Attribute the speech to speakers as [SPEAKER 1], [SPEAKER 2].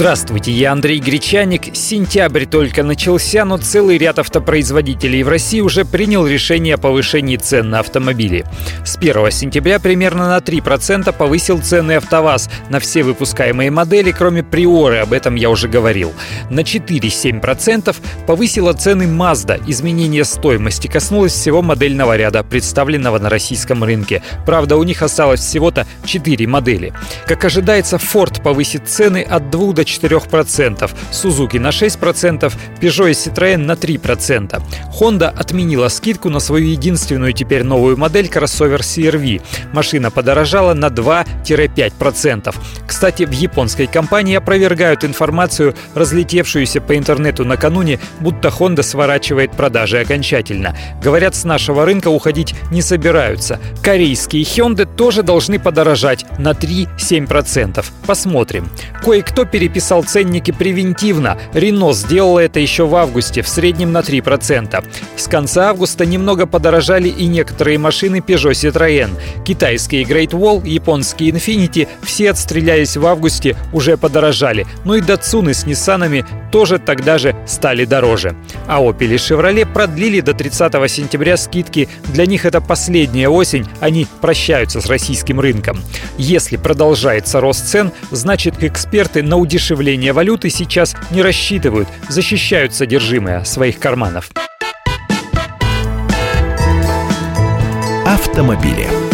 [SPEAKER 1] Здравствуйте, я Андрей Гречаник. Сентябрь только начался, но целый ряд автопроизводителей в России уже принял решение о повышении цен на автомобили. С 1 сентября примерно на 3% повысил цены АвтоВАЗ на все выпускаемые модели, кроме Приоры, об этом я уже говорил. На 4-7% повысила цены Mazda. Изменение стоимости коснулось всего модельного ряда, представленного на российском рынке. Правда, у них осталось всего-то 4 модели. Как ожидается, Ford повысит цены от 2 до 4%, Suzuki на 6%, Peugeot и Citroën на 3%. Honda отменила скидку на свою единственную теперь новую модель кроссовер CR-V. Машина подорожала на 2-5%. Кстати, в японской компании опровергают информацию, разлетевшуюся по интернету накануне, будто Honda сворачивает продажи окончательно. Говорят, с нашего рынка уходить не собираются. Корейские Hyundai тоже должны подорожать на 3-7%. Посмотрим. Кое-кто переписал ценники превентивно. Рено сделала это еще в августе, в среднем на 3%. С конца августа немного подорожали и некоторые машины Peugeot Citroën. Китайские Great Wall, японские Infiniti все отстрелялись в августе, уже подорожали. Ну и Datsun с Ниссанами тоже тогда же стали дороже. А Opel и Chevrolet продлили до 30 сентября скидки. Для них это последняя осень, они прощаются с российским рынком. Если продолжается рост цен, значит эксперты на удешевление валюты сейчас не рассчитывают, защищают содержимое своих карманов.
[SPEAKER 2] Автомобили.